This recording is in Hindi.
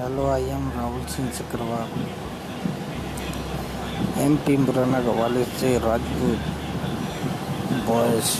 hello I am Rahul Singh Chakrawal M P Morena के से राजपूत बॉयज़